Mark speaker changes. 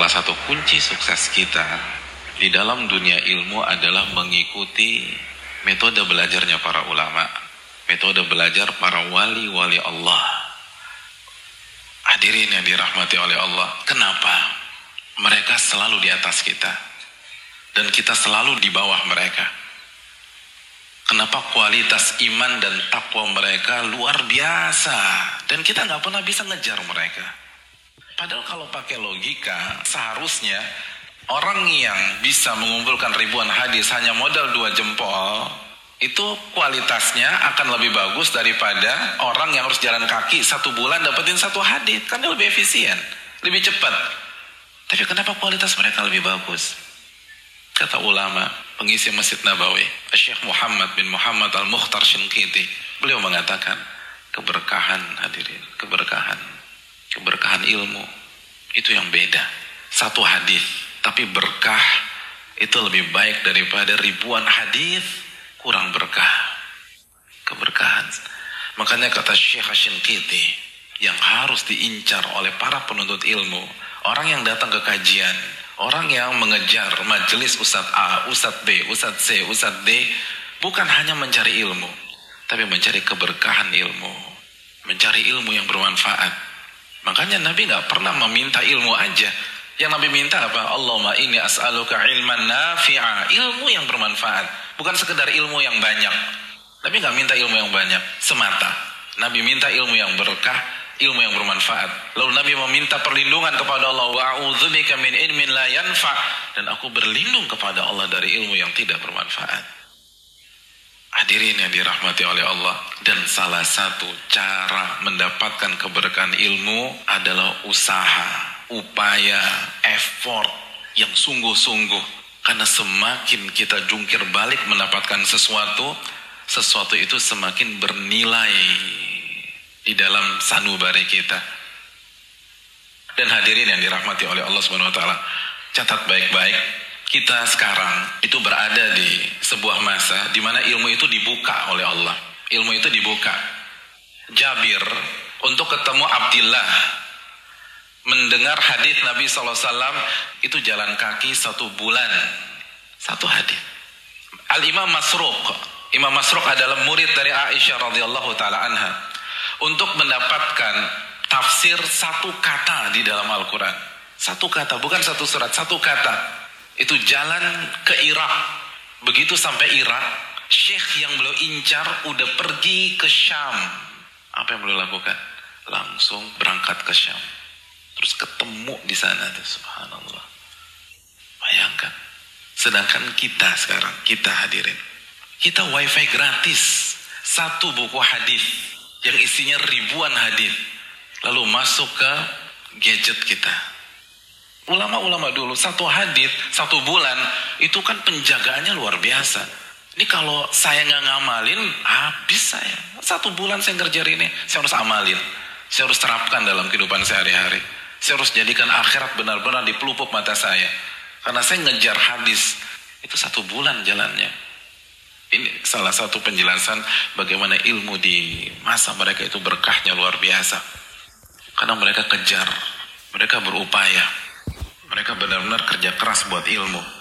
Speaker 1: salah satu kunci sukses kita di dalam dunia ilmu adalah mengikuti metode belajarnya para ulama, metode belajar para wali-wali Allah. Hadirin yang dirahmati oleh Allah, kenapa mereka selalu di atas kita dan kita selalu di bawah mereka? Kenapa kualitas iman dan takwa mereka luar biasa dan kita nggak pernah bisa ngejar mereka? Padahal kalau pakai logika, seharusnya orang yang bisa mengumpulkan ribuan hadis hanya modal dua jempol, itu kualitasnya akan lebih bagus daripada orang yang harus jalan kaki satu bulan dapetin satu hadis. Karena lebih efisien, lebih cepat. Tapi kenapa kualitas mereka lebih bagus? Kata ulama, pengisi Masjid Nabawi, Syekh Muhammad bin Muhammad Al-Mukhtar Shinkiti. Beliau mengatakan, keberkahan hadirin, keberkahan keberkahan ilmu itu yang beda. Satu hadis tapi berkah itu lebih baik daripada ribuan hadis. Kurang berkah. Keberkahan. Makanya kata Syekh Kiti yang harus diincar oleh para penuntut ilmu orang yang datang ke kajian orang yang mengejar majelis Ustadz A, Ustadz B, Ustadz C, Ustadz D bukan hanya mencari ilmu tapi mencari keberkahan ilmu. Mencari ilmu yang bermanfaat Makanya Nabi nggak pernah meminta ilmu aja. Yang Nabi minta apa? Allahumma ini as'aluka ilman nafi'a. Ilmu yang bermanfaat. Bukan sekedar ilmu yang banyak. Nabi nggak minta ilmu yang banyak. Semata. Nabi minta ilmu yang berkah. Ilmu yang bermanfaat. Lalu Nabi meminta perlindungan kepada Allah. Wa'udzubika min ilmin la yanfa. Dan aku berlindung kepada Allah dari ilmu yang tidak bermanfaat. Hadirin yang dirahmati oleh Allah dan salah satu cara mendapatkan keberkahan ilmu adalah usaha, upaya, effort yang sungguh-sungguh. Karena semakin kita jungkir balik mendapatkan sesuatu, sesuatu itu semakin bernilai di dalam sanubari kita. Dan hadirin yang dirahmati oleh Allah Subhanahu wa taala, catat baik-baik kita sekarang itu berada di sebuah masa di mana ilmu itu dibuka oleh Allah. Ilmu itu dibuka. Jabir untuk ketemu Abdullah mendengar hadis Nabi SAW itu jalan kaki satu bulan satu hadis. Al Imam Masruq, Imam Masruq adalah murid dari Aisyah radhiyallahu taala anha untuk mendapatkan tafsir satu kata di dalam Al-Quran. Satu kata, bukan satu surat, satu kata itu jalan ke Irak. Begitu sampai Irak, Syekh yang beliau incar udah pergi ke Syam. Apa yang beliau lakukan? Langsung berangkat ke Syam. Terus ketemu di sana tuh, subhanallah. Bayangkan. Sedangkan kita sekarang, kita hadirin. Kita wifi gratis. Satu buku hadis yang isinya ribuan hadis. Lalu masuk ke gadget kita Ulama-ulama dulu satu hadis satu bulan itu kan penjagaannya luar biasa. Ini kalau saya nggak ngamalin habis saya. Satu bulan saya ngerjain ini, saya harus amalin. Saya harus terapkan dalam kehidupan sehari-hari. Saya harus jadikan akhirat benar-benar di pelupuk mata saya. Karena saya ngejar hadis itu satu bulan jalannya. Ini salah satu penjelasan bagaimana ilmu di masa mereka itu berkahnya luar biasa. Karena mereka kejar, mereka berupaya. Mereka benar-benar kerja keras buat ilmu.